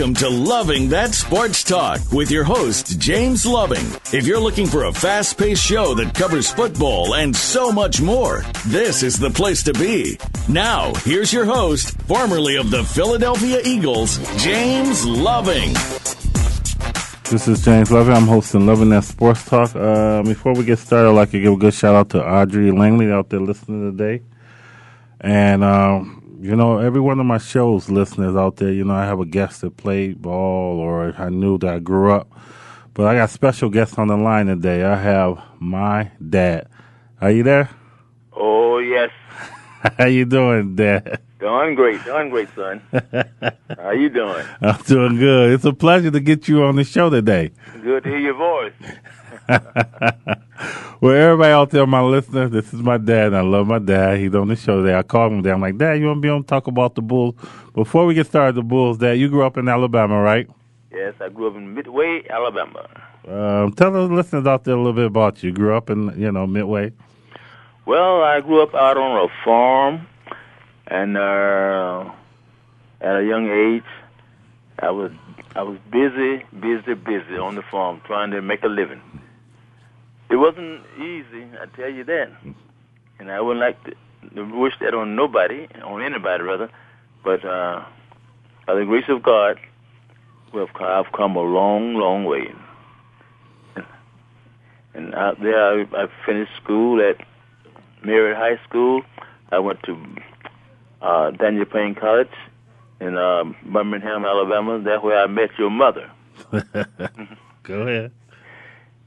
Welcome to Loving That Sports Talk with your host, James Loving. If you're looking for a fast paced show that covers football and so much more, this is the place to be. Now, here's your host, formerly of the Philadelphia Eagles, James Loving. This is James Loving. I'm hosting Loving That Sports Talk. Uh, before we get started, I'd like to give a good shout out to Audrey Langley out there listening today. And, um, you know, every one of my shows, listeners out there, you know, I have a guest that played ball or I knew that I grew up. But I got special guests on the line today. I have my dad. Are you there? Oh yes. How you doing, Dad? Doing great, doing great, son. How you doing? I'm doing good. It's a pleasure to get you on the show today. Good to hear your voice. well, everybody out there, my listeners, this is my dad. I love my dad. He's on the show today. I called him today. I'm like, Dad, you want to be on talk about the Bulls? Before we get started, the Bulls, Dad, you grew up in Alabama, right? Yes, I grew up in Midway, Alabama. Um, tell the listeners out there a little bit about you. You grew up in, you know, Midway. Well, I grew up out on a farm, and uh, at a young age, I was I was busy, busy, busy on the farm trying to make a living. It wasn't easy, I tell you that. And I wouldn't like to, wish that on nobody, on anybody rather. But uh, by the grace of God, we have, I've come a long, long way. And, and out there, I, I finished school at Merritt High School. I went to uh, Daniel Payne College in uh, Birmingham, Alabama. That's where I met your mother. Go ahead.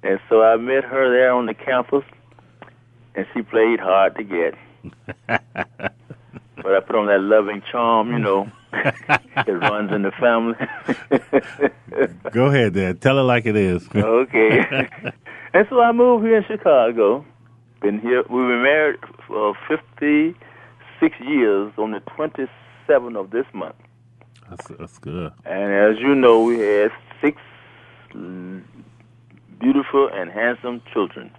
And so I met her there on the campus, and she played hard to get. but I put on that loving charm, you know, it runs in the family. Go ahead, Dad. Tell it like it is. okay. and so I moved here in Chicago. Been here. We were married for 56 years on the 27th of this month. That's, that's good. And as you know, we had six beautiful and handsome children.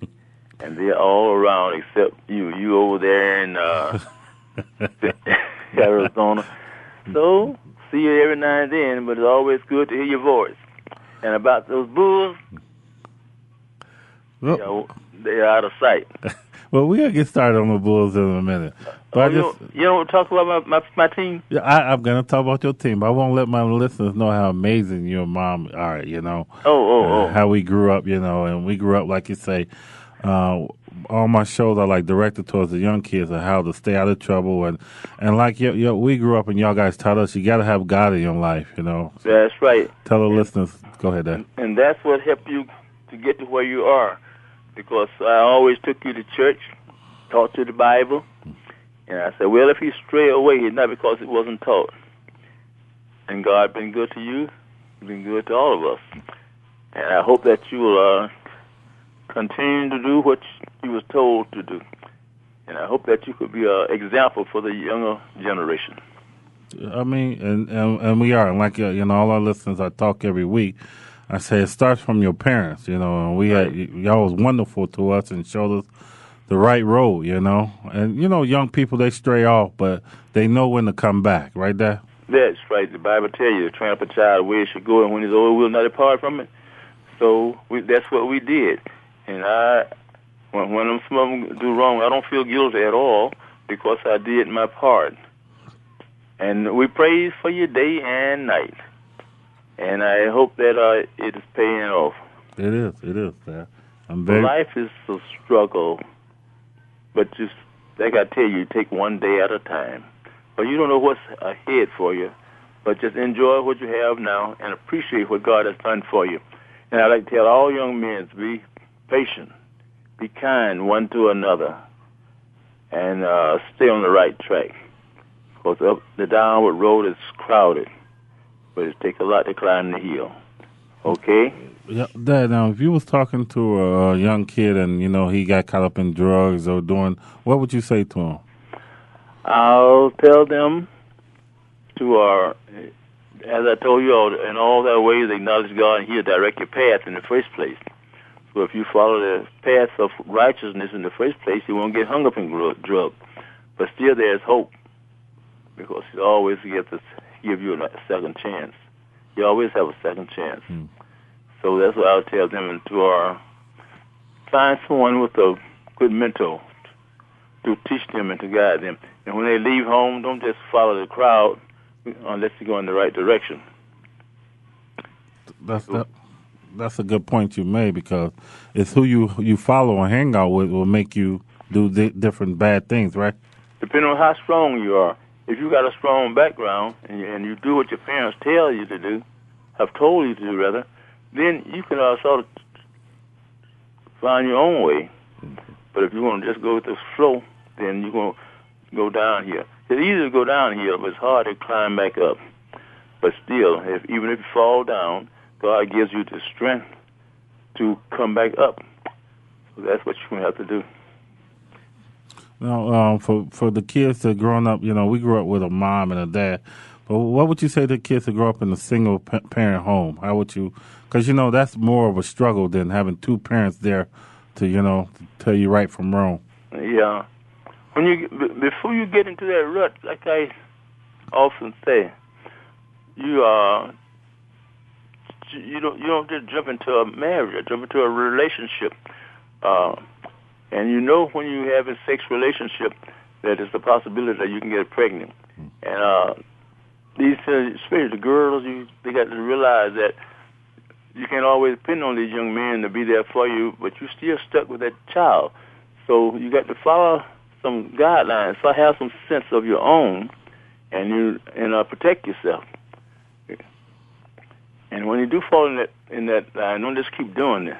and they're all around except you. You over there in uh, Arizona. So, see you every now and then, but it's always good to hear your voice. And about those bulls, Well, you know, they're out of sight. well, we're going to get started on the Bulls in a minute. But Oh, I you, just, don't, you don't talk about my, my, my team? Yeah, I, I'm going to talk about your team, but I won't let my listeners know how amazing your mom are, you know. Oh, oh, uh, oh. how we grew up, you know, and we grew up, like you say, uh, all my shows are like directed towards the young kids and how to stay out of trouble. And, and like you, we grew up and y'all guys taught us you got to have God in your life, you know. That's right. Tell the listeners, go ahead, Dad. And that's what helped you to get to where you are. Because I always took you to church, taught you the Bible. And I said, well, if he stray away, it's not because it wasn't taught. And God been good to you, been good to all of us. And I hope that you will uh, continue to do what you was told to do. And I hope that you could be an example for the younger generation. I mean, and, and, and we are. And like, uh, you know, all our listeners, I talk every week. I say it starts from your parents, you know, and we had, y'all was wonderful to us and showed us the right road, you know. And, you know, young people, they stray off, but they know when to come back, right there? That's right. The Bible tells you to train up a child where he should go, and when he's old, will not depart from it. So we, that's what we did. And I, when, when some of them do wrong, I don't feel guilty at all because I did my part. And we praise for you day and night. And I hope that uh, it is paying off. It is, it is, man. I'm very, Life is a struggle, but just like I tell you, take one day at a time. but you don't know what's ahead for you. But just enjoy what you have now and appreciate what God has done for you. And I like to tell all young men to be patient, be kind one to another, and uh, stay on the right track. Because up the downward road is crowded, but it takes a lot to climb the hill. Okay. Yeah, Dad. Now, if you was talking to a young kid and you know he got caught up in drugs or doing, what would you say to him? I'll tell them to, uh, as I told you, all, in all their ways acknowledge God and He'll direct your path in the first place. So if you follow the path of righteousness in the first place, you won't get hung up in drugs. But still, there's hope because He always gets to give you a second chance. You always have a second chance. Hmm. So that's what I'll tell them and to our uh, find someone with a good mentor to teach them and to guide them. And when they leave home, don't just follow the crowd unless you go in the right direction. That's that, that's a good point you made because it's who you you follow and hang out with will make you do di- different bad things, right? Depending on how strong you are. If you got a strong background and you, and you do what your parents tell you to do, have told you to do rather, then you can uh, sort of find your own way. But if you want to just go with the flow, then you're going to go down here. It's easy to go down here, but it's hard to climb back up. But still, if, even if you fall down, God gives you the strength to come back up. So that's what you're going to have to do. Now, um, for for the kids that growing up, you know, we grew up with a mom and a dad. But what would you say to kids that grow up in a single parent home? How would you? Because you know that's more of a struggle than having two parents there to you know to tell you right from wrong. Yeah, when you before you get into that rut, like I often say, you uh you don't you don't just jump into a marriage jump into a relationship. Uh, and you know when you have a sex relationship that there's the possibility that you can get pregnant. And uh, these, uh, especially the girls, you they got to realize that you can't always depend on these young men to be there for you, but you're still stuck with that child. So you got to follow some guidelines. So have some sense of your own, and you and uh, protect yourself. And when you do fall in that in that line, don't just keep doing it.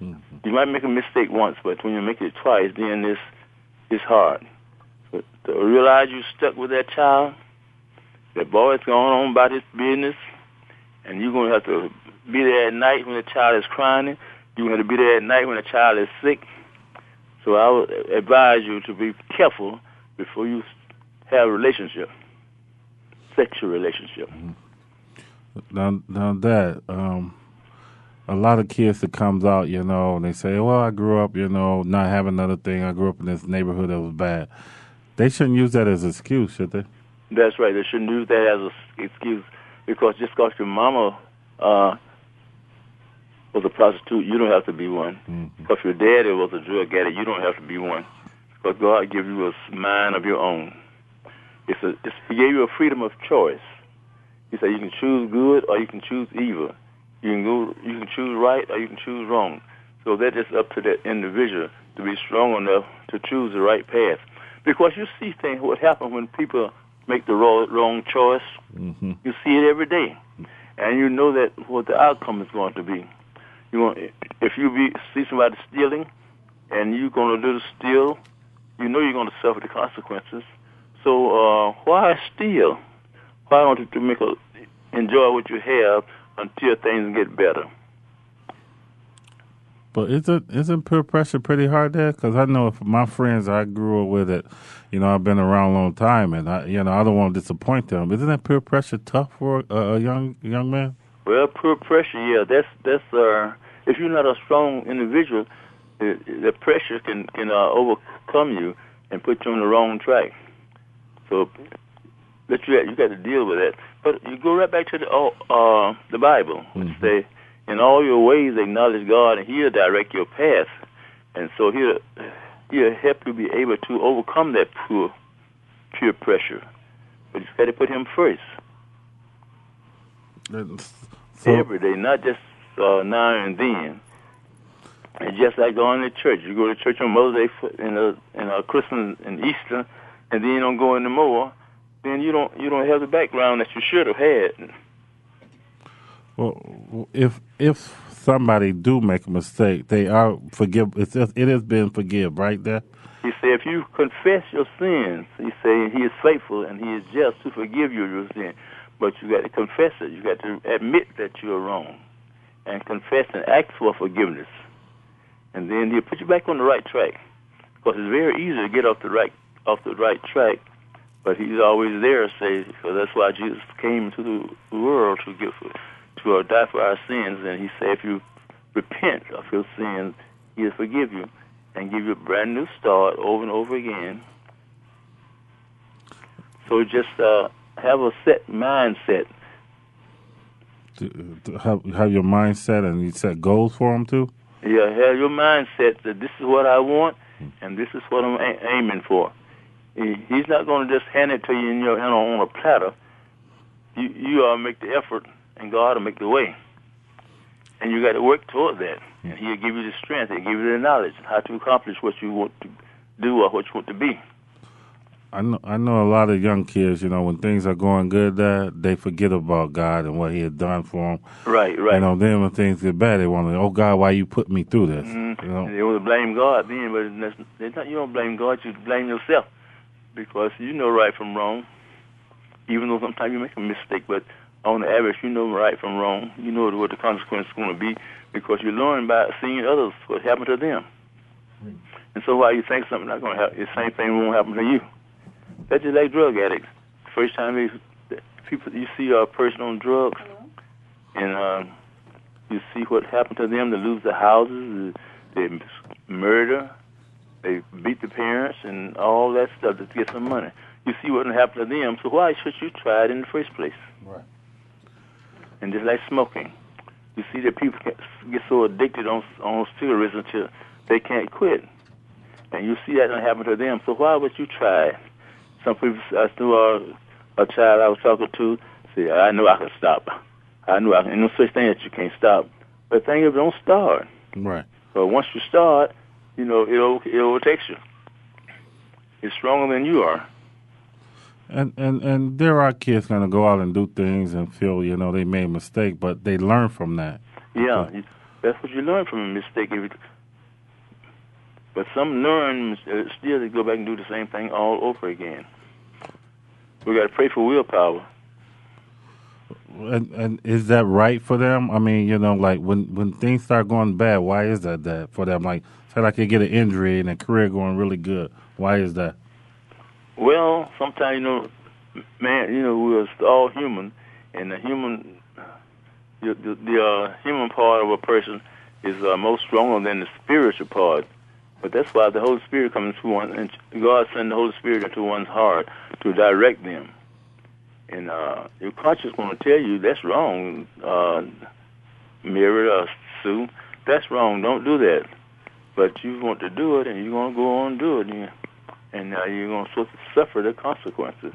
Mm-hmm. You might make a mistake once, but when you make it twice, then it's it's hard. But to realize you're stuck with that child, that boy's going on about his business, and you're gonna have to be there at night when the child is crying. You're gonna have to be there at night when the child is sick. So I would advise you to be careful before you have a relationship, sexual relationship. Mm-hmm. Now, now that um, a lot of kids that comes out, you know, and they say, "Well, I grew up, you know, not having another thing. I grew up in this neighborhood that was bad." They shouldn't use that as an excuse, should they? That's right. They shouldn't use that as an excuse because just because your mama uh, was a prostitute, you don't have to be one. Mm-hmm. Because your daddy was a drug addict, you don't have to be one. But God gave you a mind of your own. It's a, it's, he gave you a freedom of choice. He said you can choose good or you can choose evil. You can go, you can choose right or you can choose wrong. So that is up to that individual to be strong enough to choose the right path. Because you see things what happen when people make the wrong, wrong choice. Mm-hmm. You see it every day, and you know that what the outcome is going to be. You want if you be, see somebody stealing, and you're going to do the steal, you know you're going to suffer the consequences. So uh, why steal? Why don't you to make a enjoy what you have until things get better? But isn't isn't peer pressure pretty hard there? Because I know if my friends I grew up with it, you know, I've been around a long time, and I, you know, I don't want to disappoint them. Isn't that peer pressure tough for a, a young young man? Well, peer pressure, yeah, that's that's uh, if you're not a strong individual, the, the pressure can can uh, overcome you and put you on the wrong track. So that you you got to deal with that. But you go right back to the oh, uh, the Bible, which mm-hmm. say, "In all your ways acknowledge God, and He'll direct your path." And so He'll He'll help you be able to overcome that poor peer pressure. But you got to put Him first so, every day, not just uh, now and then. And just like going to church, you go to church on Mother's Day and a, and a Christmas and Easter, and then you don't go anymore then you don't you don't have the background that you should have had. Well, if if somebody do make a mistake, they are forgive. It's just, it has been forgive right there. He said, if you confess your sins, he said he is faithful and he is just to forgive you your sin. But you got to confess it. You got to admit that you are wrong, and confess and ask for forgiveness, and then he'll put you back on the right track. Because it's very easy to get off the right off the right track, but he's always there. Say, because that's why Jesus came into the world to give to uh, die for our sins, and he said, if you repent of your sins, he'll forgive you and give you a brand new start over and over again. So just uh, have a set mindset. To, to have, have your mindset and you set goals for them too. Yeah, have your mindset that this is what I want and this is what I'm a- aiming for. He, he's not going to just hand it to you in your hand on a platter. You you uh, make the effort, and God will make the way. And you got to work toward that. And He'll give you the strength. He'll give you the knowledge how to accomplish what you want to do or what you want to be. I know I know a lot of young kids. You know, when things are going good, they forget about God and what He had done for them. Right, right. You know, then when things get bad, they want to, oh God, why you put me through this? Mhm. You know, They want to blame God then, but that's, that's not, you don't blame God. You blame yourself because you know right from wrong. Even though sometimes you make a mistake, but on the average, you know right from wrong. You know what the consequence is going to be because you learn by seeing others what happened to them. And so while you think something not going to happen, the same thing won't happen to you. That's just like drug addicts. First time they, people you see a person on drugs, and um, you see what happened to them. They lose their houses, they murder, they beat the parents, and all that stuff to get some money. You see what happened to them. So why should you try it in the first place? Right. And just like smoking, you see that people get get so addicted on on cigarettes until they can't quit, and you see that happen to them. So why would you try it? Some people, I knew a, a child I was talking to, say, I knew I could stop. I knew I could, no such thing that you can't stop. But the thing is, don't start. right. But once you start, you know, it'll, it overtakes you. It's stronger than you are. And and and there are kids gonna go out and do things and feel you know they made a mistake, but they learn from that. Yeah, Okay. that's what you learn from a mistake. But some learn uh, still to go back and do the same thing all over again. We got to pray for willpower. And and is that right for them? I mean, you know, like when when things start going bad, why is that that for them? Like say like they get an injury and their career going really good. Why is that? Well, sometimes you know, man, you know, we're all human, and the human, the, the, the uh, human part of a person is uh, most stronger than the spiritual part. But that's why the Holy Spirit comes to one, and God sends the Holy Spirit into one's heart to direct them. And uh, your conscience going to tell you that's wrong, uh, Mary or Sue. That's wrong. Don't do that. But you want to do it, and you're going to go on and do it. And, and uh, you're going to suffer the consequences.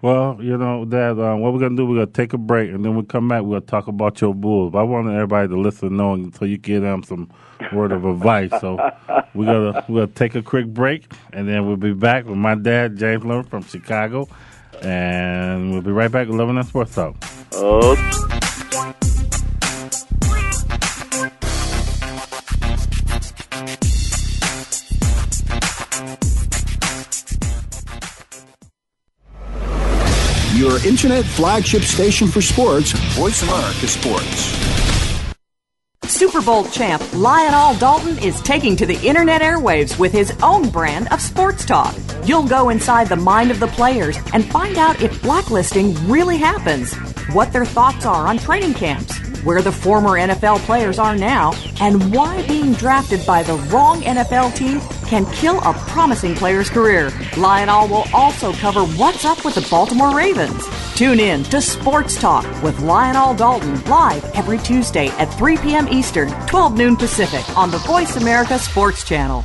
Well, you know that uh, what we're gonna do, we're gonna take a break and then we come back. We're gonna talk about your Bulls. But I want everybody to listen, knowing so you give them some word of advice. So we're gonna gonna take a quick break and then we'll be back with my dad, James Lerner from Chicago, and we'll be right back with Loving and Sports Talk. Your internet flagship station for sports, Voice America Sports. Super Bowl champ Lionel Dalton is taking to the internet airwaves with his own brand of sports talk. You'll go inside the mind of the players and find out if blacklisting really happens, what their thoughts are on training camps, where the former NFL players are now, and why being drafted by the wrong NFL team can kill a promising player's career. Lionel will also cover what's up with the Baltimore Ravens. Tune in to Sports Talk with Lionel Dalton live every Tuesday at 3 p.m. Eastern, 12 noon Pacific on the Voice America Sports Channel.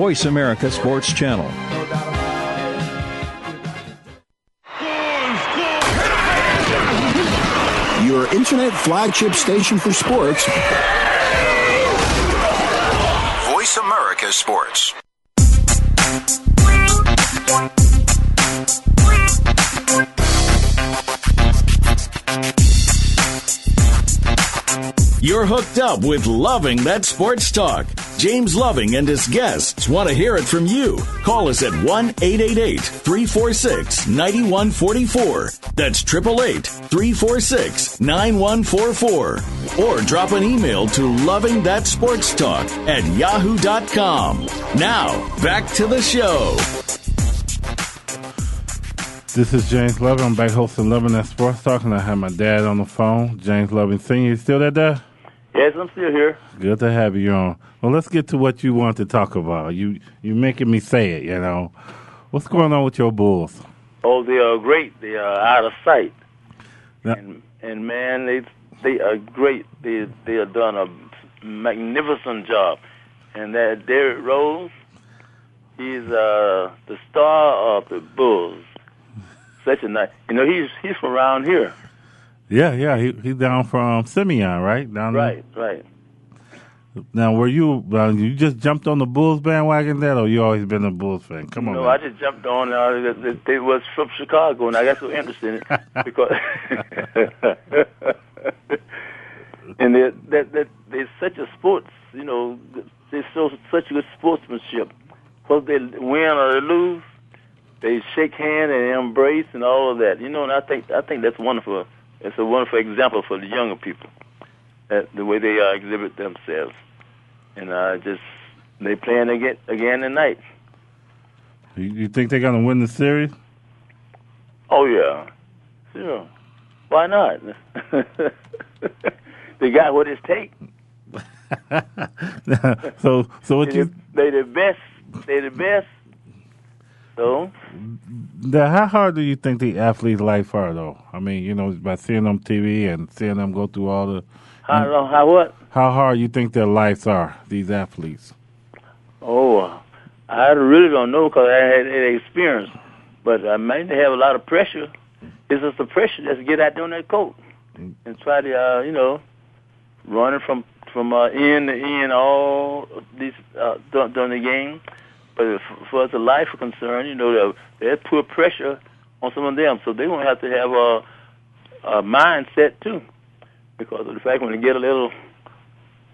Voice America Sports Channel. Your internet flagship station for sports. Voice America Sports. You're hooked up with Loving That Sports Talk. James Loving and his guests want to hear it from you. Call us at 1 888 346 9144. That's 888 346 9144. Or drop an email to Loving That Sports Talk at yahoo.com. Now, back to the show. This is James Loving. I'm back hosting Loving That Sports Talk, and I have my dad on the phone, James Loving Sr. You still there, Dad? Yes, I'm still here. Good to have you on. Well, let's get to what you want to talk about. You you making me say it. You know, what's going on with your Bulls? Oh, they are great. They are out of sight, Now- and and man, they they are great. They they have done a magnificent job, and that Derrick Rose, he's uh, the star of the Bulls. Such a nice, you know, he's he's from around here. Yeah, yeah. He he's down from Simeon, right? Down there? Right, right. Now, were you uh, you just jumped on the Bulls bandwagon, Dad, or you always been a Bulls fan? Come on, No, man. I just jumped on. Uh, they, they was from Chicago, and I got so interested in it because, and they that that they're such a sports. You know, they show such good sportsmanship. Whether they win or they lose, they shake hand and embrace and all of that. You know, and I think I think that's wonderful. It's a wonderful example for the younger people. That the way they uh, exhibit themselves, and uh, just they playing again again tonight. You, you think they're gonna win the series? Oh yeah, sure. Why not? they got what it takes. so, so what They, you? the- they the best. They the best. So Dad, how hard do you think the athletes' life are, though? I mean, you know, by seeing them TV and seeing them go through all the. how long? How what? How hard you think their lives are? These athletes. Oh, I really don't know because I had any experience, but I might have a lot of pressure. It's just the pressure to get out there on that coat and try to, uh, you know, running from from uh, end to end all these uh, during the game. But as far as the life is concerned, you know, they they put pressure on some of them, so they're gonna have to have a, a mindset too, because of the fact when they get a little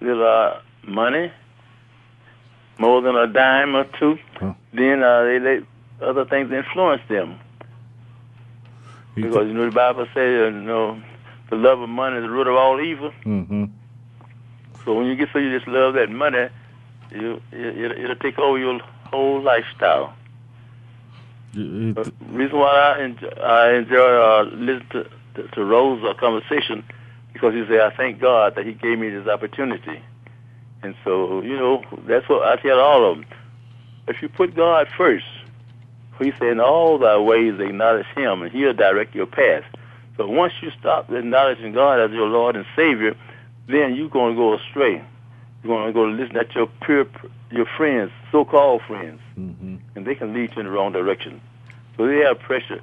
little uh, money, more than a dime or two, Huh. then uh, they let other things influence them. You Because you know the Bible says, you know, the love of money is the root of all evil. hmm So when you get so you just love that money, you it, it'll take over your whole lifestyle. But reason why I enjoy, I enjoy uh, listening to, to, to Rose uh, conversation because he said, I thank God that he gave me this opportunity. And so, you know, that's what I tell all of them. If you put God first, he said, in all thy ways acknowledge him and he'll direct your path. So once you stop acknowledging God as your Lord and Savior, then you're going to go astray. You're going to go to listen at your peer, your friends, so-called friends, hmm and they can lead you in the wrong direction. So they have pressure.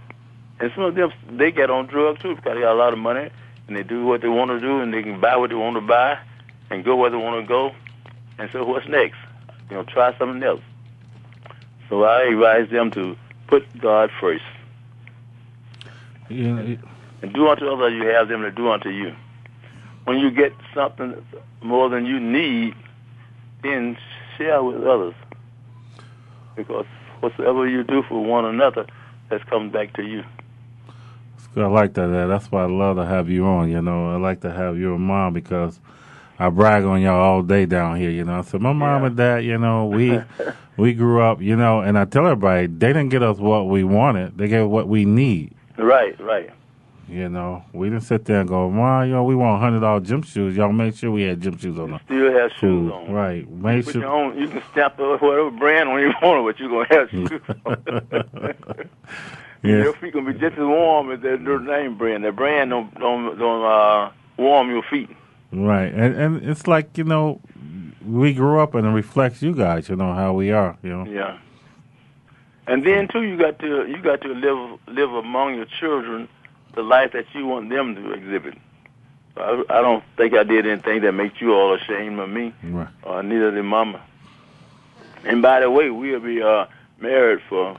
And some of them, they get on drugs too because they got a lot of money and they do what they want to do and they can buy what they want to buy and go where they want to go. And so what's next? You know, try something else. So I advise them to put God first. Know, And do unto others you have them to do unto you. When you get something more than you need, then share with others. Because whatsoever you do for one another, that comes back to you. I like that. That's why I love to have you on. You know, I like to have your mom because I brag on y'all all day down here. You know, I said my mom and dad. You know, we we grew up. You know, and I tell everybody they didn't get us what we wanted. They gave what we need. Right, right. You know, we didn't sit there and go, "Mom, you know, we want hundred dollar gym shoes." Y'all make sure we had gym shoes on. Still have shoes on. right? Make sure. your own, you can stamp the- whatever brand on you want, but you're gonna have shoes. on. Yes. Your feet gonna be just as warm as that little name brand. That brand don't don't don't uh, warm your feet. Right, and and it's like you know, we grew up and it reflects you guys. You know how we are. You know. Yeah. And then too, you got to you got to live live among your children the life that you want them to exhibit. I, I don't think I did anything that makes you all ashamed of me, Right. or neither did Mama. And by the way, we'll be uh, married for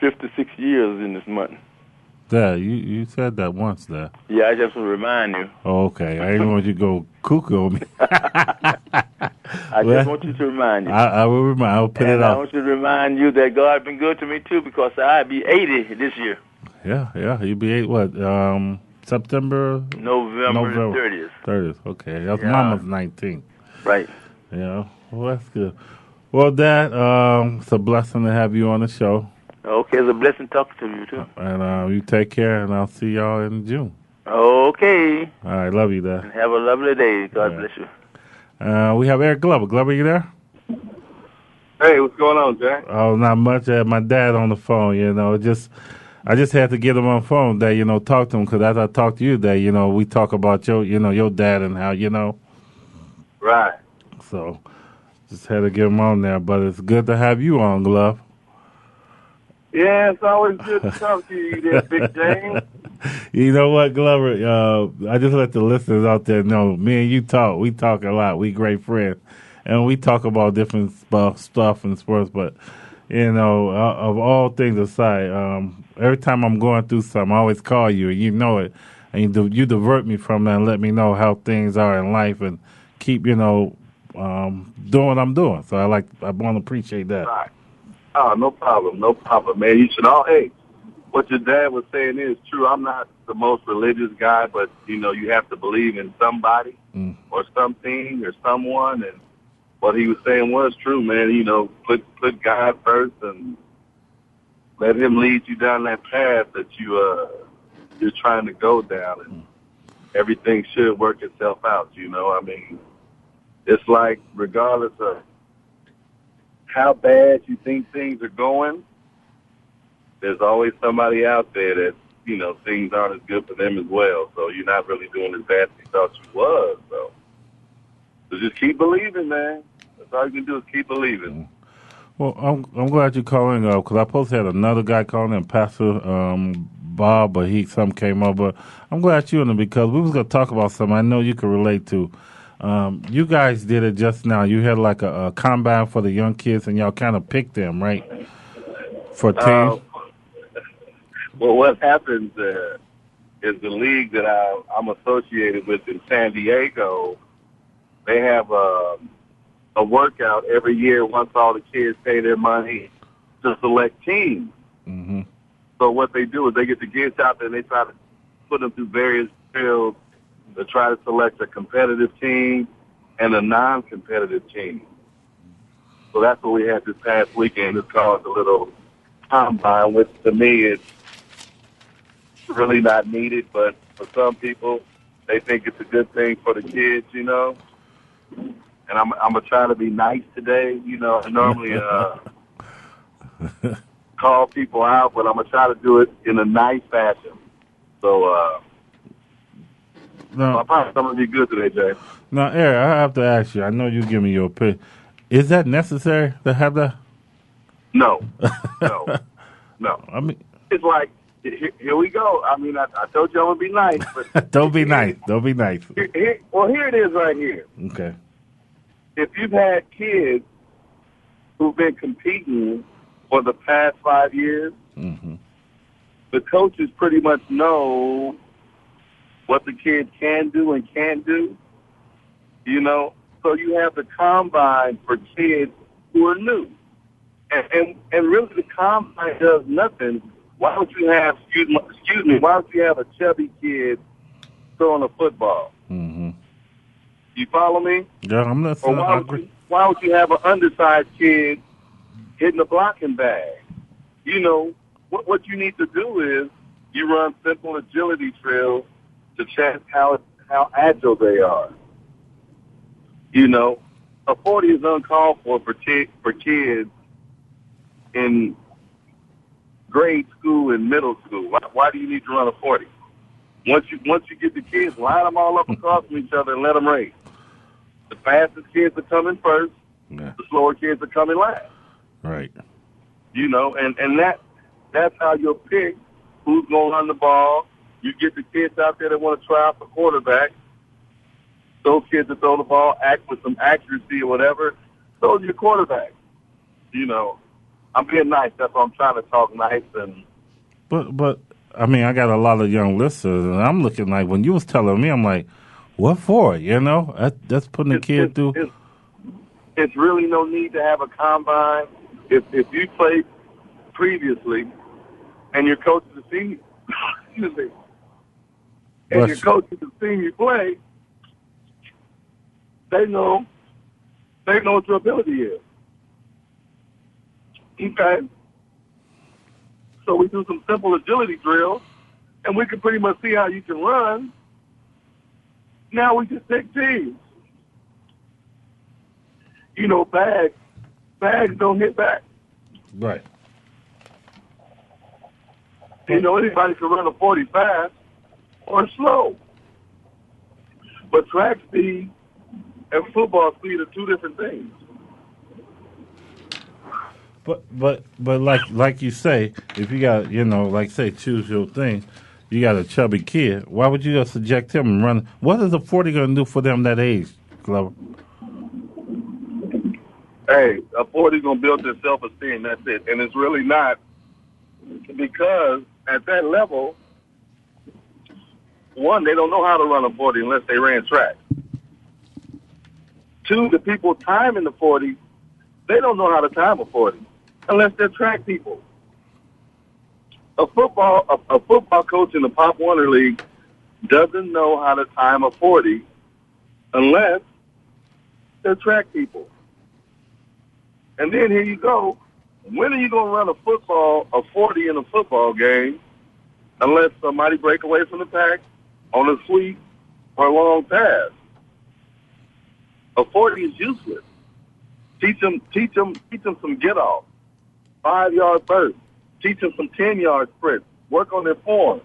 fifty six years in this month. Dad, you you said that once, Dad. Yeah, I just want to remind you. Oh, okay, I didn't want you to go cuckoo on me. I Well, just want you to remind you. I, I will remind. I'll put and it I off. want you to remind you that God has been good to me too, because I'll be eighty this year, Yeah, yeah. You be eight, what? Um, September November November. the thirtieth. thirtieth. Okay, that's Yeah. Mama's nineteen. Right. Yeah, well, that's good. Well, Dad, um, it's a blessing to have you on the show, Okay, it's a blessing talking to you too. and uh, you take care, and I'll see y'all in June. Okay, All right, love you, Dad. and have a lovely day. God Yeah. bless you. Uh, we have Eric Glover. Glover, you there? Hey, what's going on, Jack? Oh, not much. I had my dad on the phone. You know, just I just had to get him on the phone. That you know, talk to him because as I talked to you, that you know, we talk about your, you know, your dad and how you know. Right. So just had to get him on there. But it's good to have you on, Glove. Yeah, it's always good to talk to you there, Big James. You know what, Glover? Uh, I just let the listeners out there know. Me and you talk. We talk a lot. We great friends, and we talk about different stuff, stuff in sports. But you know, uh, of all things aside, um, every time I'm going through something, I always call you, and you know it, and you, you divert me from that and let me know how things are in life, and keep you know um, doing what I'm doing. So I like, I want to appreciate that. Right. Oh, no problem, no problem, man. You should all. Hey, what your dad was saying is true. I'm not the most religious guy, but you know, you have to believe in somebody Mm. or something or someone, and what he was saying was true, man. You know, put put God first and let Him lead you down that path that you uh you're trying to go down, and everything should work itself out. You know, I mean, it's like regardless of how bad you think things are going, there's always somebody out there that, you know, things aren't as good for them as well. So you're not really doing as bad as you thought you was. So, so just keep believing, man. All you can do is keep believing. Well, I'm I'm glad you're calling up because I to had another guy calling in, Pastor um, Bob, but he some came up. But I'm glad you in it because we was gonna talk about something I know you can relate to. Um, you guys did it just now. You had like a, a combine for the young kids, and y'all kind of picked them, right? For teams. Uh, well, what happens uh, is the league that I, I'm associated with in San Diego, they have a, a workout every year once all the kids pay their money to select teams. hmm So what they do is they get the kids out there and they try to put them through various fields to try to select a competitive team and a non-competitive team. So that's what we had this past weekend. It's called the little combine, which to me is really not needed, but for some people, they think it's a good thing for the kids, you know. And I'm I'm gonna try to be nice today, you know. I normally uh, call people out, but I'm gonna try to do it in a nice fashion. So uh, No, I I'm gonna be good today, Jay. now, Eric, I have to ask you. I know you give me your opinion. Is that necessary to have that? No, no, no. I mean, It's like here, here we go. I mean, I, I told you I'm gonna be nice, but don't be nice. Don't be nice. Here, here, well, here it is right here. Okay. If you've had kids who've been competing for the past five years, Mm-hmm. the coaches pretty much know what the kids can do and can't do. You know, so you have the combine for kids who are new, and and, and really the combine does nothing. Why don't you have excuse me, excuse me? Why don't you have a chubby kid throwing a football? Mm-hmm. You follow me? Yeah, I'm Or why would, you, why would you have an undersized kid hitting a blocking bag? You know, what, what you need to do is you run simple agility drills to check how, how agile they are. You know, a 40 is uncalled for for, ki- for kids in grade school and middle school. Why, why do you need to run a 40? Once you once you get the kids, line them all up hmm. across from each other and let them race. The fastest kids are coming first. Yeah. The slower kids are coming last. Right. You know, and and that that's how you'll pick who's going to run the ball. You get the kids out there that want to try out for quarterback. Those kids that throw the ball, act with some accuracy or whatever. Those are your quarterbacks. You know, I'm being nice. That's why I'm trying to talk nice and But but I mean, I got a lot of young listeners, and I'm looking like when you was telling me, I'm like, what for? You know, that, that's putting the kid through. it's, it's really no need to have a combine. If if you played previously and your coach has seen you, excuse me, and Bless your you. coach has seen you play, they know they know what your ability is. Okay. So we do some simple agility drills, and we can pretty much see how you can run. Now we just take teams. You know, bags, bags don't hit back. Right. You know, anybody can run a 40 fast or slow. But track speed and football speed are two different things. But but but like like you say, if you got you know like say choose your thing, you got a chubby kid. Why would you subject him and run? What is a forty going to do for them that age, Glover? Hey, a 40 going to build their self-esteem. That's it. And it's really not because at that level, one, they don't know how to run a 40 unless they ran track. Two, the people timing the 40, they don't know how to time a 40 unless they're track people. A football a, a football coach in the Pop Warner League doesn't know how to time a 40 unless they're track people. And then here you go. When are you going to run a football, a 40 in a football game, unless somebody break away from the pack on a sweep or a long pass? A 40 is useless. Teach them, teach them, teach them some get off, five yard burst. Teach them some 10 yard sprints. Work on their form.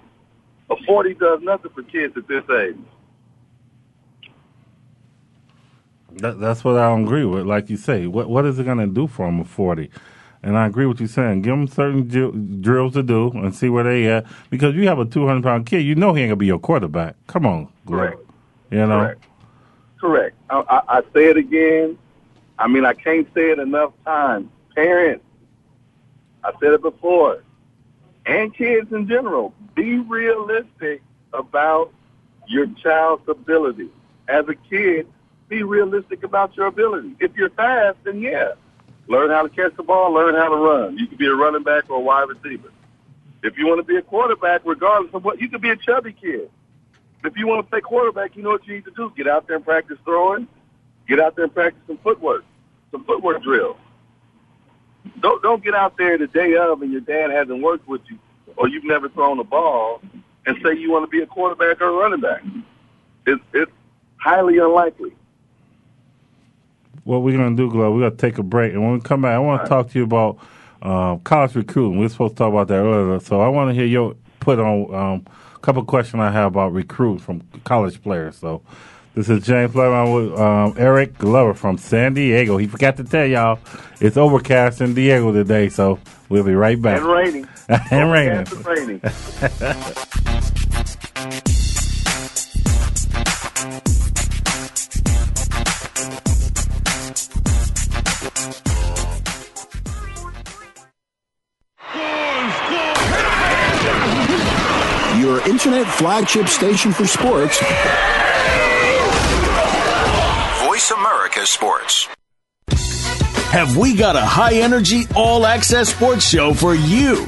A 40 does nothing for kids at this age. That, that's what I don't agree with. Like you say, what what is it going to do for them at forty? And I agree with you saying, give them certain dri- drills to do and see where they at. Because you have a two hundred pound kid, you know he ain't gonna be your quarterback. Come on, Glover. Correct. You know, Correct. Correct. I, I, I say it again. I mean, I can't say it enough times. Parents, I said it before, and kids in general, be realistic about your child's ability. As a kid, be realistic about your ability. If you're fast, then yeah, learn how to catch the ball, learn how to run. You could be a running back or a wide receiver. If you want to be a quarterback, regardless of what, you could be a chubby kid. If you want to play quarterback, you know what you need to do. Get out there and practice throwing. Get out there and practice some footwork, some footwork drills. Don't don't get out there the day of and your dad hasn't worked with you or you've never thrown a ball and say you want to be a quarterback or a running back. It's it's highly unlikely. what we're gonna do, Glover? We're gonna take a break, and when we come back, I want to talk to you about um, college recruiting. We were supposed to talk about that earlier, so I want to hear your put on um, a couple questions I have about recruits from college players. So. This is James Fleming with um, Eric Glover from San Diego. He forgot to tell y'all it's overcast in Diego today, so we'll be right back. And raining. and raining. And raining. Your internet flagship station for sports. Sports. Have we got a high energy, all access sports show for you?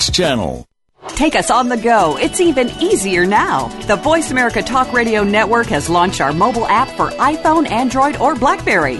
Channel. Take us on the go. It's even easier now. The Voice America Talk Radio Network has launched our mobile app for iPhone, Android, or Blackberry.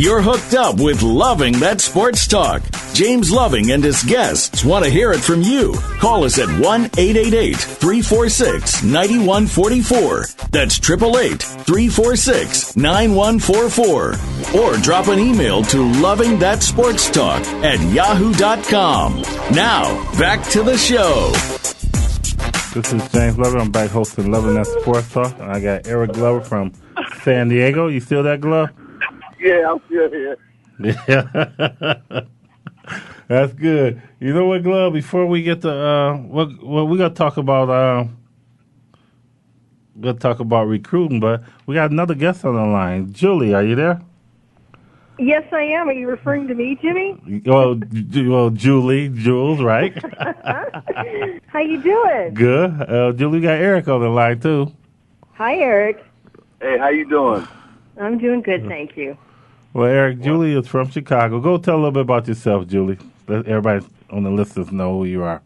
You're hooked up with Loving That Sports Talk. James Loving and his guests want to hear it from you. Call us at 1 888 346 9144. That's 888 346 9144. Or drop an email to Loving That Sports Talk at yahoo.com. Now, back to the show. This is James Glover. I'm back hosting Loving That Sports Talk. I got Eric Glover from San Diego. You still that, Glove? Yeah, I'm still here. Yeah. That's good. You know what, Glove? Before we get to uh, what what we got to talk about, uh, we're gonna talk about recruiting, but we got another guest on the line. Julie, are you there? Yes, I am. Are you referring to me, Jimmy? Well, Ju- well, Julie, Jules, right? How you doing? good. Uh, Julie got Eric on the line too. Hi, Eric. Hey, how you doing? I'm doing good, thank you. Well, Eric, Julie is from Chicago. Go tell a little bit about yourself, Julie. Let everybody on the listeners know who you are.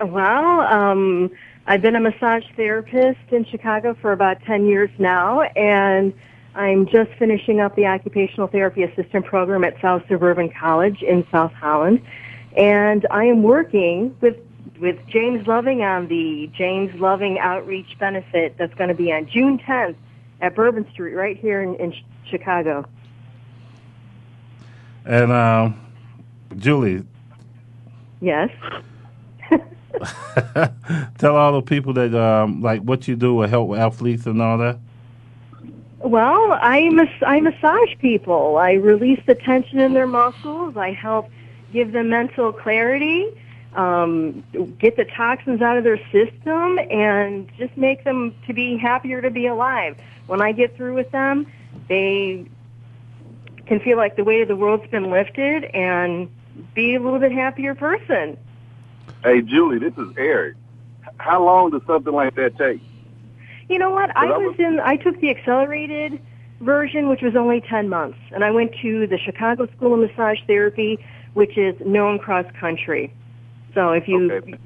Well, um, I've been a massage therapist in Chicago for about 10 years now, and I'm just finishing up the occupational therapy assistant program at South Suburban College in South Holland. And I am working with with James Loving on the James Loving Outreach Benefit that's going to be on June 10th at Bourbon Street right here in, in Chicago. And um, Julie, Yes. tell all the people that um, like what you do with help with athletes and all that. Well, I mas- I massage people. I release the tension in their muscles. I help give them mental clarity, um, get the toxins out of their system, and just make them to be happier to be alive. When I get through with them, they can feel like the weight of the world's been lifted and be a little bit happier person. Hey, Julie, this is Eric. How long does something like that take? You know what? I was in. I took the accelerated version, which was only ten months, and I went to the Chicago School of Massage Therapy, which is known cross country. So if you Okay.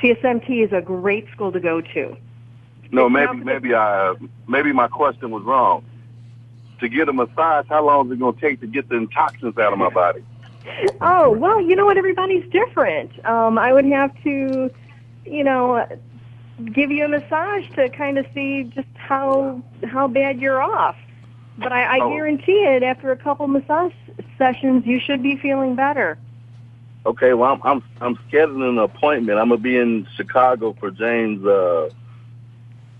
CSMT is a great school to go to. No, maybe maybe I uh, maybe my question was wrong. To get a massage, how long is it going to take to get the toxins out of my body? Oh well, you know what? Everybody's different. Um, I would have to, you know, give you a massage to kind of see just how how bad you're off. But I, I Oh. guarantee it. After a couple massage sessions, you should be feeling better. Okay, well, I'm I'm, I'm scheduling an appointment. I'm gonna be in Chicago for James uh,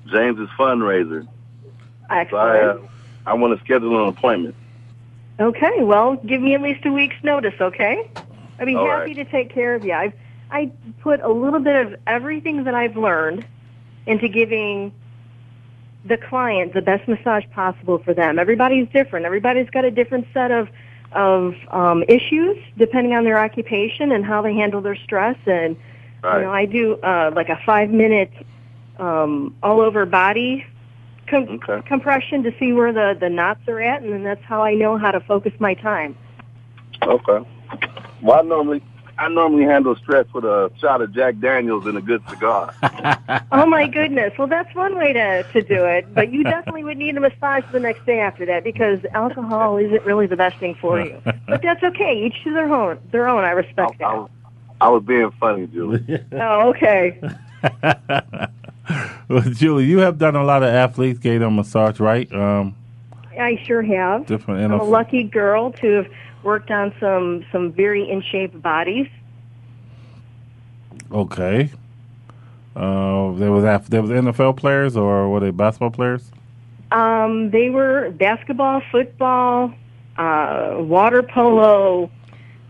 James's fundraiser, So I, uh, I want to schedule an appointment. Okay, well, give me at least a week's notice, okay? I'd be All happy to take care of you. I've I put a little bit of everything that I've learned into giving the client the best massage possible for them. Everybody's different. Everybody's got a different set of of um, issues depending on their occupation and how they handle their stress. And Right. you know, I do uh, like a five minute um, all over body com- Okay. compression to see where the the knots are at, and then that's how I know how to focus my time. Okay. Well, I normally I normally handle stress with a shot of Jack Daniels and a good cigar. Oh my goodness! Well, that's one way to to do it, but you definitely would need a massage the next day after that because alcohol isn't really the best thing for you. But that's okay. Each to their own. Their own. I respect I that. was, I was being funny, Julie. Oh, okay. well, Julie, you have done a lot of athletes a massage, right? Um, I sure have. different I'm a lucky girl to have worked on some some very in shape bodies. Okay. Uh, there was there was NFL players or were they basketball players? Um, they were basketball, football, uh, water polo,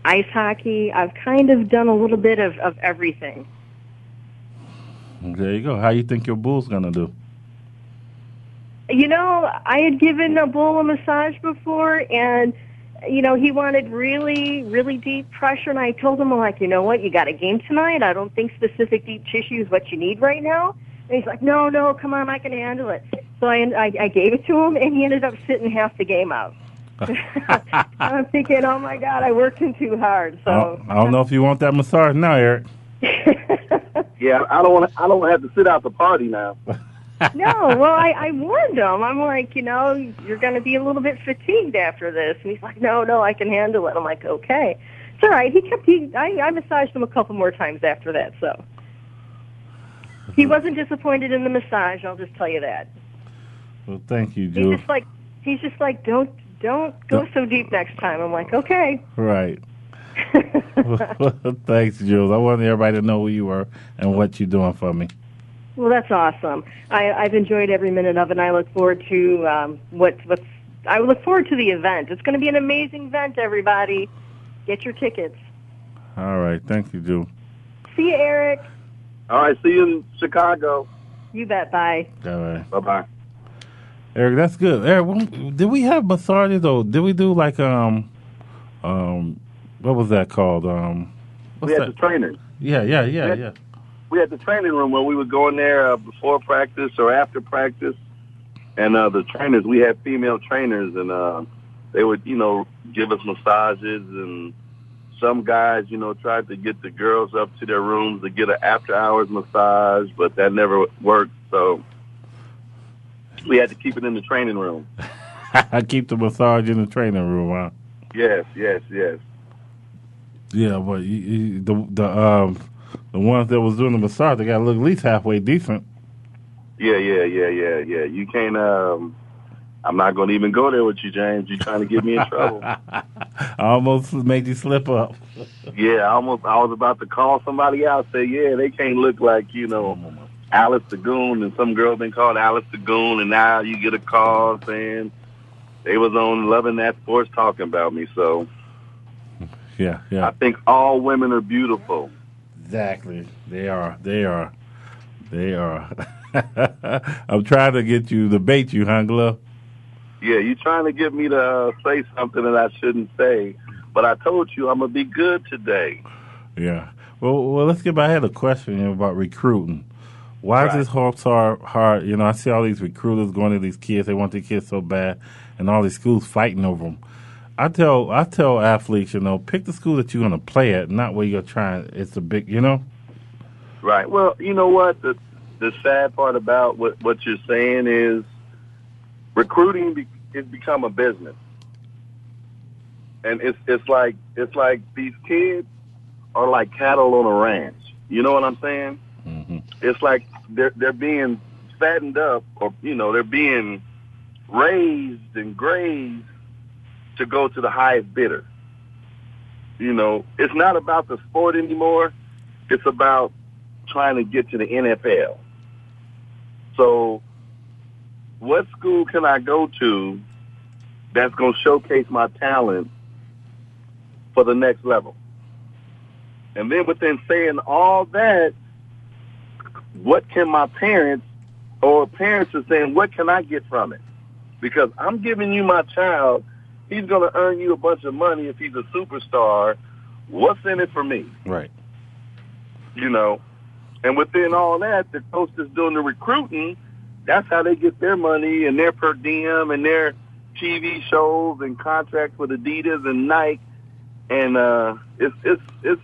ice hockey. I've kind of done a little bit of, of everything. There you go. How you think your bull's gonna do? You know, I had given a bull a massage before, and you know he wanted really, really deep pressure, and I told him, I'm like, you know what, you got a game tonight. I don't think specific deep tissue is what you need right now. And he's like, no, no, come on, I can handle it. So I, I, I gave it to him, and he ended up sitting half the game out. I'm thinking, oh my God, I worked him too hard. I, So don't, I don't know if you want that massage now, Eric. Yeah, I don't want. I don't have to sit out the party now. no, well, I, I warned him. I'm like, you know, you're going to be a little bit fatigued after this. And he's like, no, no, I can handle it. I'm like, okay. It's all right. He kept, he, I, I massaged him a couple more times after that, so. He wasn't disappointed in the massage, I'll just tell you that. Well, thank you, He's just like, he's just like, don't, don't go so deep next time. I'm like, okay. Right. Thanks, Jules. I wanted everybody to know who you were and what you're doing for me. Well, that's awesome. I, I've enjoyed every minute of it, and I look forward to um, what, what's. I look forward to the event. It's going to be an amazing event, everybody. Get your tickets. All right. Thank you, Jules. See you, Eric. All right, see you in Chicago. You bet. Bye. All right. Bye bye. Eric, that's good. Eric, did we have massages or did we do like um um what was that called? Um we had that? the trainers. Yeah, yeah, yeah, had- yeah. We had the training room where we would go in there uh, before practice or after practice, and uh, the trainers. We had female trainers, and uh, they would, you know, give us massages. And some guys, you know, tried to get the girls up to their rooms to get an after-hours massage, but that never worked. So we had to keep it in the training room. I keep the massage in the training room, huh? Yes, yes, yes. Yeah, but you, you, the the um the ones that was doing the massage, they got to look at least halfway decent. Yeah, yeah, yeah, yeah, yeah. You can't. um I'm not going to even go there with you, James. You're trying to get me in trouble. I almost made you slip up. Yeah, I almost. I was about to call somebody out. Say, yeah, they can't look like you know Alice the Goon, and some girl been called Alice the Goon, and now you get a call saying they was on Loving That Sports talking about me. So Yeah, yeah. I think all women are beautiful. Exactly. They are. They are. They are. I'm trying to get you to bait you, huh, Glove? Yeah, you're trying to get me to uh, say something that I shouldn't say, but I told you I'm gonna be good today. Yeah. Well, well, let's get back. I had a question about recruiting. Why Right. is this hard, hard? Hard. You know, I see all these recruiters going to these kids. They want their kids so bad, and all these schools fighting over them. I tell, I tell athletes, you know, pick the school that you're going to play at, not where you're trying. It's a big, you know. Right. Well, you know what? The the sad part about what what you're saying is recruiting be, has become a business, and it's it's like it's like these kids are like cattle on a ranch. You know what I'm saying? Mm-hmm. It's like they're they're being fattened up, or you know, they're being raised and grazed to go to the highest bidder. You know, it's not about the sport anymore. It's about trying to get to the NFL. So what school can I go to that's going to showcase my talent for the next level? And then within saying all that, what can my parents or parents are saying, what can I get from it? Because I'm giving you my child. He's going to earn you a bunch of money if he's a superstar. What's in it for me? Right. You know, and within all that, the coach that's doing the recruiting, that's how they get their money and their per diem and their TV shows and contracts with Adidas and Nike. And uh, it's it's it's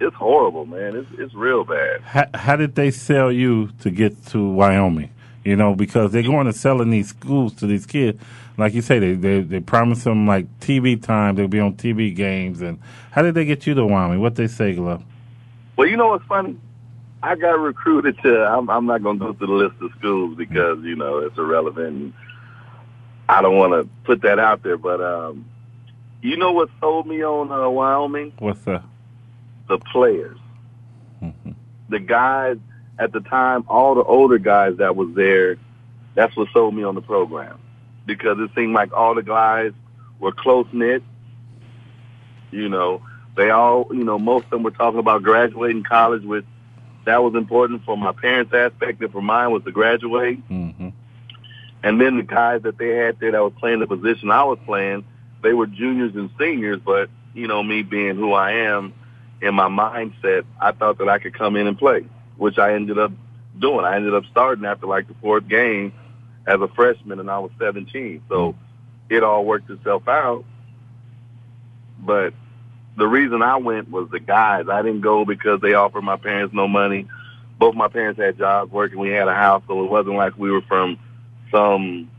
it's horrible, man. It's it's real bad. How, how did they sell you to get to Wyoming? You know, because they're going to sell in these schools to these kids. Like you say, they they, they promise them like TV time. They'll be on TV games. And how did they get you to Wyoming? What they say, Glove? Well, you know what's funny? I got recruited to. I'm, I'm not going to go through the list of schools because you know it's irrelevant. I don't want to put that out there, but um, you know what sold me on uh, Wyoming? What's that? The players, the guys at the time, all the older guys that was there. That's what sold me on the program because it seemed like all the guys were close knit. You know, they all, you know, most of them were talking about graduating college, which that was important for my parents' aspect, and for mine was to graduate. Mm-hmm. And then the guys that they had there that was playing the position I was playing, they were juniors and seniors, but you know, me being who I am, in my mindset, I thought that I could come in and play, which I ended up doing. I ended up starting after like the fourth game as a freshman, and I was 17. So it all worked itself out. But the reason I went was the guys. I didn't go because they offered my parents no money. Both my parents had jobs working. We had a house, so it wasn't like we were from some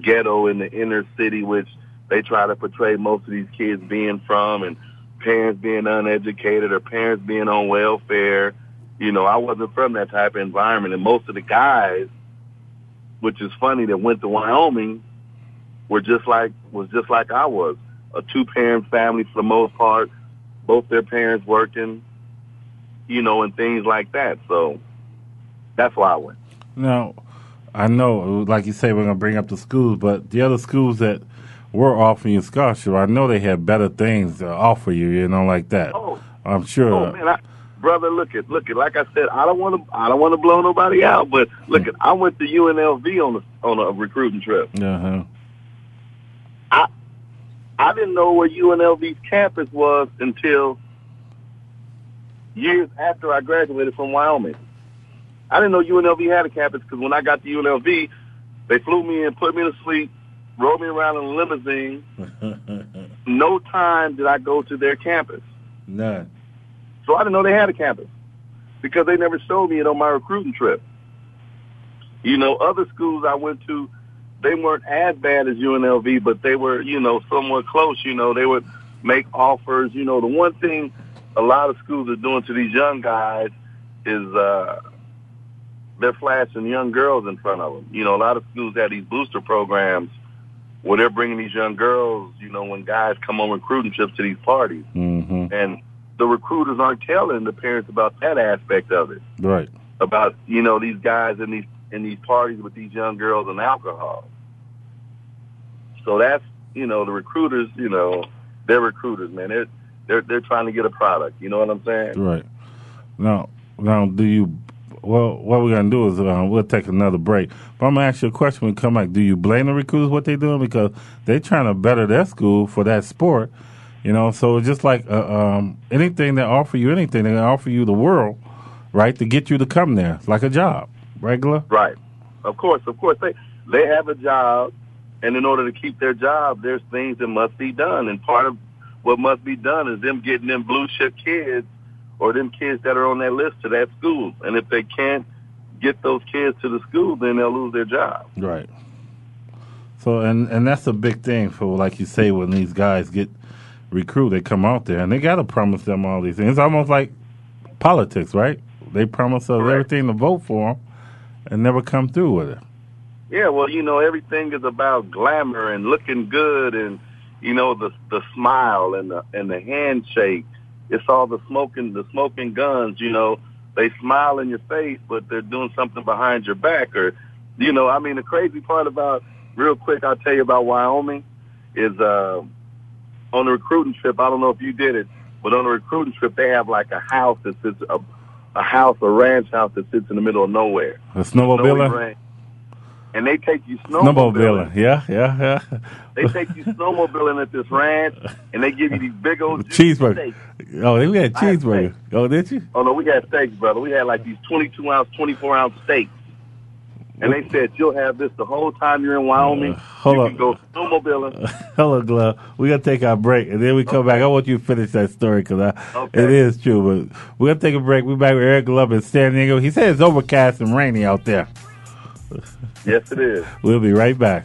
ghetto in the inner city, which they try to portray most of these kids being from, and parents being uneducated or parents being on welfare. You know, I wasn't from that type of environment, and most of the guys, which is funny, that went to Wyoming, were just like was just like I was, a two parent family for the most part, both their parents working, you know, and things like that. So that's why I went. Now, I know, like you say, we're going to bring up the schools, but the other schools that were offering you scholarship, I know they had better things to offer you, you know, like that. Oh, I'm sure. Oh man, I, brother, look at look at. Like I said, I don't want to I don't want to blow nobody out, but look at. I went to UNLV on a on a recruiting trip. Uh-huh. I I didn't know where UNLV's campus was until years after I graduated from Wyoming. I didn't know UNLV had a campus because when I got to UNLV, they flew me in, put me to sleep, rode me around in a limousine. no time did I go to their campus. None. So I didn't know they had a campus because they never showed me it on my recruiting trip. You know, other schools I went to, they weren't as bad as UNLV, but they were, you know, somewhat close. You know, they would make offers. You know, the one thing a lot of schools are doing to these young guys is uh, they're flashing young girls in front of them. You know, a lot of schools have these booster programs where they're bringing these young girls, you know, when guys come on recruiting trips to these parties. Mm-hmm. And the recruiters aren't telling the parents about that aspect of it. Right. About, you know, these guys in these in these parties with these young girls and alcohol. So that's, you know, the recruiters, you know, they're recruiters, man. They're they're they're trying to get a product. You know what I'm saying? Right. Now, now, do you? Well, what we're gonna do is uh, we'll take another break. But I'm gonna ask you a question when we come back. Do you blame the recruiters what they're doing because they're trying to better their school for that sport? You know, so it's just like uh, um, anything that offer you anything, they offer you the world, right, to get you to come there, like a job, regular. Right. Of course, of course they they have a job, and in order to keep their job, there's things that must be done, and part of what must be done is them getting them blue chip kids or them kids that are on that list to that school. And if they can't get those kids to the school, then they'll lose their job. Right. So and and that's a big thing for like you say when these guys get recruited, they come out there and they got to promise them all these things. It's almost like politics, right? They promise us everything to vote for them and never come through with it. Yeah, well, you know, everything is about glamour and looking good and you know the the smile and the and the handshake. It's all the smoking the smoking guns, you know. They smile in your face, but they're doing something behind your back or you know, I mean, the crazy part about, real quick, I'll tell you about Wyoming is uh, on the recruiting trip. I don't know if you did it, but on the recruiting trip, they have like a house that sits a, a house, a ranch house that sits in the middle of nowhere. A snowmobile? And they take you snowmobiling. Snowmobile. Yeah, yeah, yeah. They take you snowmobiling at this ranch, and they give you these big old Cheeseburger. steaks. Oh, we had cheeseburger. Oh, did you? Oh no, we had steaks, brother. We had like these twenty-two ounce, twenty-four ounce steaks, and they said you'll have this the whole time you're in Wyoming. Uh, hold you up. can go snowmobiling. Hello, Glove. We gotta take our break, and then we come back. I want you to finish that story because Okay. it is true. But we're gonna take a break. We're back with Eric Glove in San Diego. He said it's overcast and rainy out there. yes, it is. We'll be right back.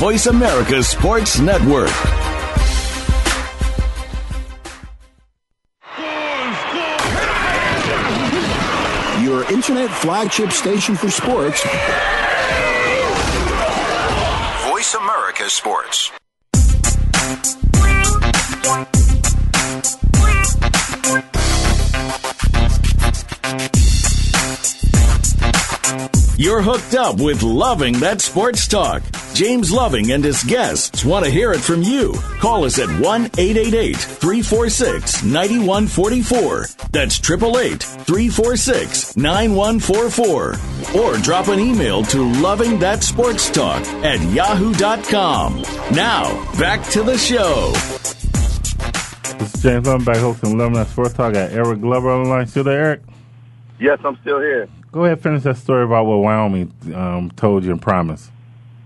Voice America Sports Network. Your internet flagship station for sports. Voice America Sports. You're hooked up with Loving That Sports Talk. James Loving and his guests want to hear it from you. Call us at 1 888 346 9144. That's 888 346 9144. Or drop an email to Loving That Sports Talk at yahoo.com. Now, back to the show. This is James Loving back hosting Loving That Sports Talk. I got Eric Glover on the line. Still there, Eric? Yes, I'm still here. Go ahead, finish that story about what Wyoming um, told you and promised.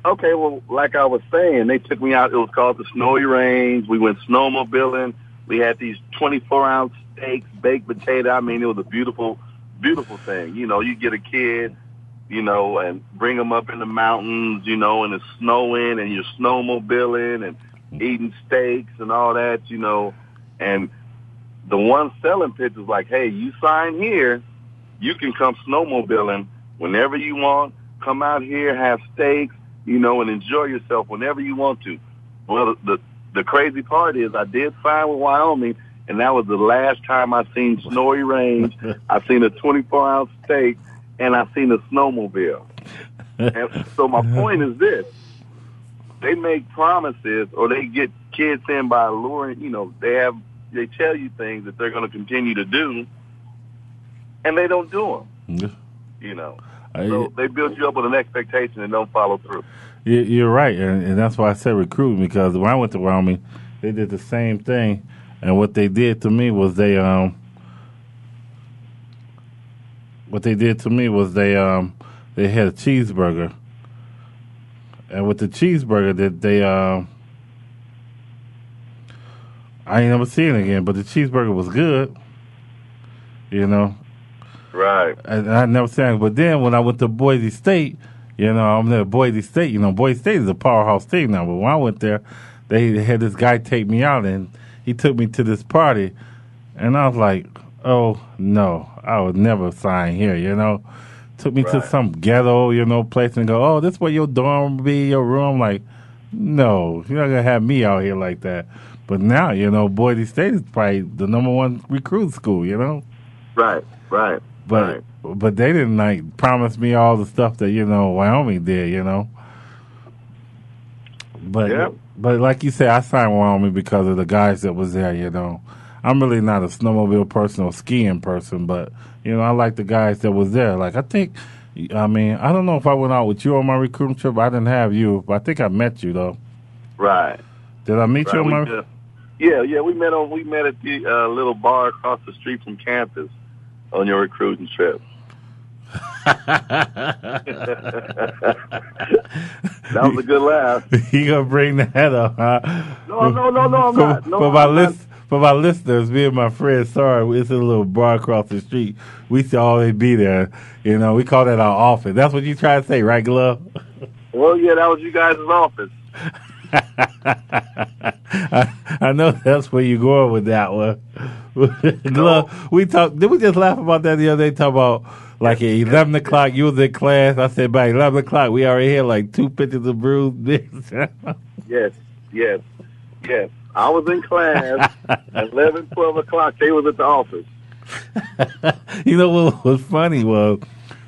Okay, well, like I was saying, they took me out. It was called the Snowy Range. We went snowmobiling. We had these 24 ounce steaks, baked potato. I mean, it was a beautiful, beautiful thing. You know, you get a kid, you know, and bring them up in the mountains, you know, and it's snowing and you're snowmobiling and eating steaks and all that, you know. And the one selling pitch was like, hey, you sign here, you can come snowmobiling whenever you want. Come out here, have steaks, you know, and enjoy yourself whenever you want to. Well, the the crazy part is I did sign with Wyoming, and that was the last time I seen Snowy Range. I seen a 24 ounce steak, and I seen a snowmobile. and so my point is this: they make promises, or they get kids in by luring. You know, they have they tell you things that they're going to continue to do, and they don't do them. You know, I- so they build you up with an expectation and don't follow through. You- You're right, and, and that's why I said recruiting because when I went to Wyoming, they did the same thing, and what they did to me was they um, what they did to me was they um, they had a cheeseburger, and with the cheeseburger that they um, I ain't never seen it again, but the cheeseburger was good, you know, Right. and I never it. But then when I went to Boise State, you know, I'm there at Boise State. You know, Boise State is a powerhouse team now. But when I went there, they had this guy take me out, and he took me to this party, and I was like, "Oh no, I would never sign here." You know, took me to some ghetto, you know, place, and go, "Oh, this where your dorm be, your room." Like, no, you're not gonna have me out here like that. But now, you know, Boise State is probably the number one recruit school. You know. Right. Right. But right. but they didn't like promise me all the stuff that you know Wyoming did. You know. But yeah. but like you said, I signed Wyoming because of the guys that was there. You know, I'm really not a snowmobile person or skiing person, but you know, I like the guys that was there. Like I think, I mean, I don't know if I went out with you on my recruiting trip. I didn't have you, but I think I met you though. Right. Did I meet right. you on my? Did. Yeah, yeah, we met on we met at the uh, little bar across the street from campus on your recruiting trip. that was a good laugh. you gonna bring that up, huh? No, no, no, no, I'm for, not. No, for my I'm list, for my listeners, me and my friend, sorry, it's a little bar across the street. We used to always be there. You know, we call that our office. That's what you try to say, right, Glove? Well, yeah, that was you guys' office. I, I know that's where you're going with that one. Glove, we talked. Did we just laugh about that the other day? Talk about like at eleven o'clock, you was in class. I said by eleven o'clock, we already had like two pictures of brews. yes, yes, yes. I was in class at 11, 12 o'clock. They was at the office. you know what was funny was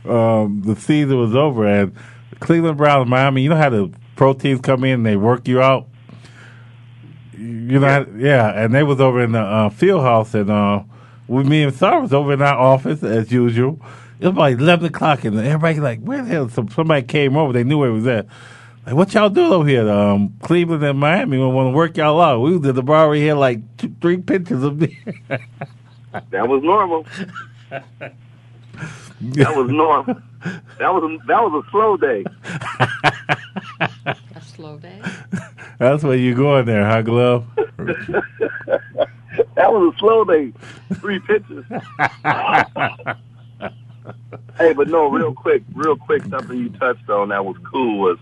um, the season was over and Cleveland Browns, Miami. You know how the pro teams come in and they work you out. You know, yeah, yeah and they was over in the uh, field house and uh, with me and Sarah was over in our office as usual. It was like eleven o'clock and everybody like, where the hell? Some, somebody came over. They knew where it was at. Like, what y'all doing over here? Um, Cleveland and Miami. We want to work y'all out. We was at the bar. We had like two, three pictures of me. that was normal. that was normal. That was a, that was a slow day. a slow day. That's where you going there, huh, Glove? that was a slow day. Three pitches. hey, but no, real quick, real quick, something you touched on that was cool was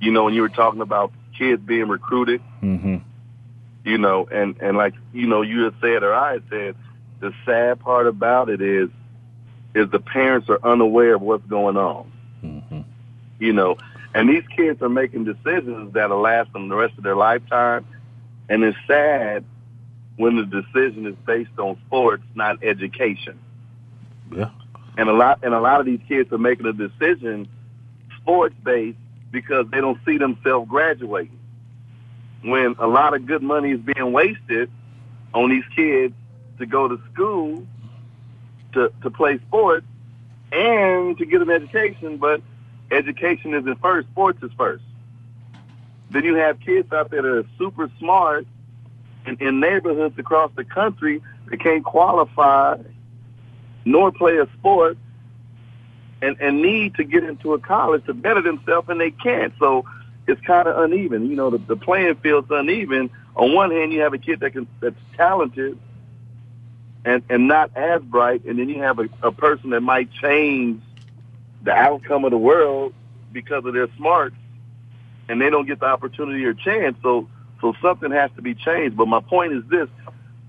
you know, when you were talking about kids being recruited, mm-hmm. you know, and, and like, you know, you had said or I had said, the sad part about it is, is the parents are unaware of what's going on. Mm-hmm. You know, and these kids are making decisions that'll last them the rest of their lifetime. And it's sad when the decision is based on sports, not education. Yeah. And a lot, and a lot of these kids are making a decision sports based because they don't see themselves graduating. When a lot of good money is being wasted on these kids to go to school to, to play sports and to get an education, but education isn't first, sports is first. Then you have kids out there that are super smart in, in neighborhoods across the country that can't qualify nor play a sport and, and need to get into a college to better themselves, and they can't. So it's kind of uneven. You know, the, the playing field's uneven. On one hand, you have a kid that can that's talented and and not as bright, and then you have a, a person that might change the outcome of the world because of their smarts, and they don't get the opportunity or chance. So so something has to be changed. But my point is this: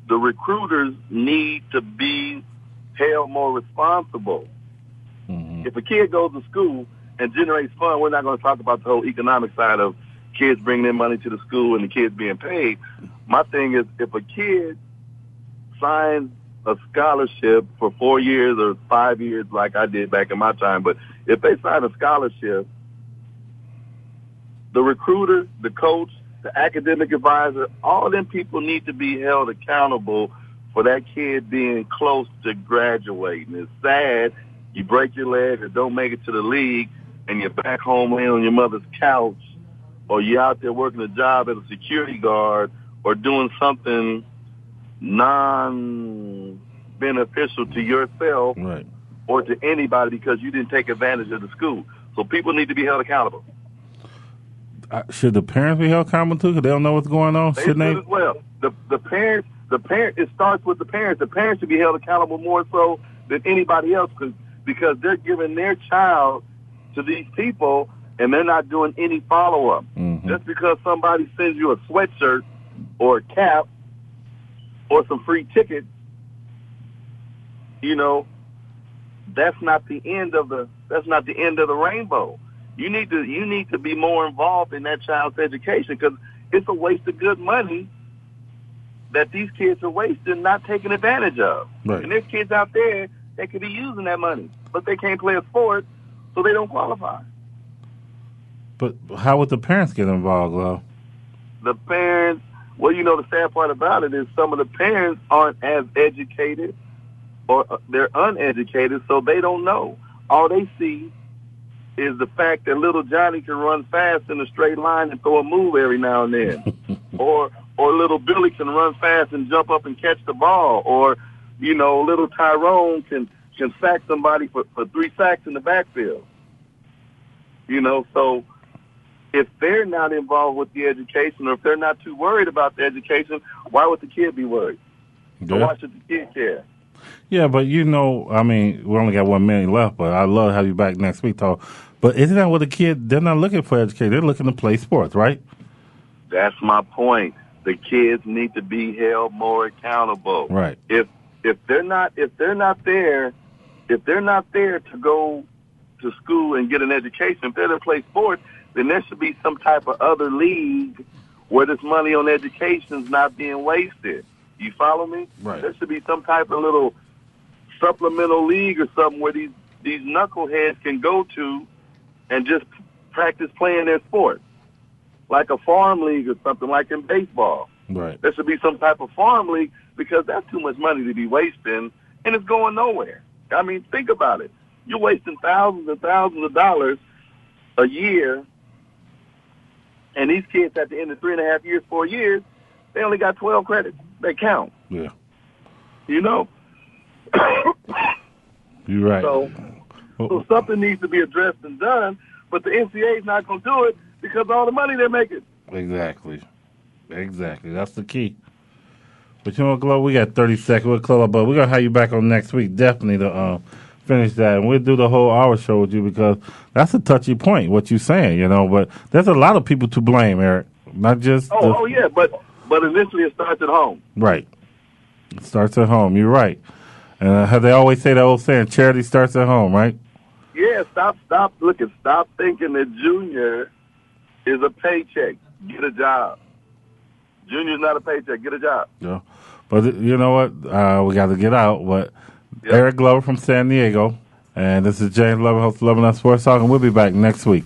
the recruiters need to be held more responsible Mm-hmm. If a kid goes to school and generates fun, we're not going to talk about the whole economic side of kids bringing in money to the school and the kids being paid. My thing is, if a kid signs a scholarship for four years or five years, like I did back in my time, but if they sign a scholarship, the recruiter, the coach, the academic advisor, all them people need to be held accountable for that kid being close to graduating. It's sad you break your leg or don't make it to the league, and you're back home laying on your mother's couch, or you're out there working a job as a security guard, or doing something non-beneficial to yourself right. or to anybody because you didn't take advantage of the school. So people need to be held accountable. Uh, should the parents be held accountable too? Because they don't know what's going on. They Shouldn't should they? as well. The the parents, the parent, it starts with the parents. The parents should be held accountable more so than anybody else because because they're giving their child to these people and they're not doing any follow up. Mm-hmm. Just because somebody sends you a sweatshirt or a cap or some free tickets, you know, that's not the end of the that's not the end of the rainbow. You need to you need to be more involved in that child's education because it's a waste of good money that these kids are wasting, not taking advantage of. Right. And there's kids out there that could be using that money, but they can't play a sport, so they don't qualify. But how would the parents get involved, though? The parents, well, you know, the sad part about it is some of the parents aren't as educated or uh, they're uneducated, so they don't know. All they see is the fact that little Johnny can run fast in a straight line and throw a move every now and then. or or little Billy can run fast and jump up and catch the ball. Or, you know, little Tyrone can can sack somebody for, for three sacks in the backfield. You know, so if they're not involved with the education or if they're not too worried about the education, why would the kid be worried? Yeah. why should the kid care? Yeah, but you know, I mean, we only got one minute left, but I love to have you back next week, talk. But isn't that what the kid? They're not looking for education; they're looking to play sports, right? That's my point. The kids need to be held more accountable. Right. If if they're not if they're not there, if they're not there to go to school and get an education, if they're to play sports, then there should be some type of other league where this money on education is not being wasted. You follow me? Right. There should be some type of little supplemental league or something where these these knuckleheads can go to and just practice playing their sport, like a farm league or something, like in baseball. Right. There should be some type of farm league because that's too much money to be wasting, and it's going nowhere. I mean, think about it. You're wasting thousands and thousands of dollars a year, and these kids at the end of three and a half years, four years, they only got 12 credits. They count, Yeah, you know? you're right. So, so something needs to be addressed and done, but the NCAA is not going to do it because of all the money they're making. Exactly. Exactly. That's the key. But you know what, Glove? We got 30 seconds. We'll close up, but we're going to have you back on next week, definitely, to uh, finish that. And we'll do the whole hour show with you because that's a touchy point, what you're saying, you know. But there's a lot of people to blame, Eric. Not just. Oh, the- oh yeah, but but initially it starts at home. Right. It starts at home. You're right. And uh, they always say that old saying, charity starts at home, right? Yeah, stop, stop looking, stop thinking that junior is a paycheck. Get a job. Junior's not a paycheck. Get a job. Yeah. But you know what? Uh, we got to get out. But Eric Glover from San Diego. And this is James Loving, host of Loving Up Sports Talk, and we'll be back next week.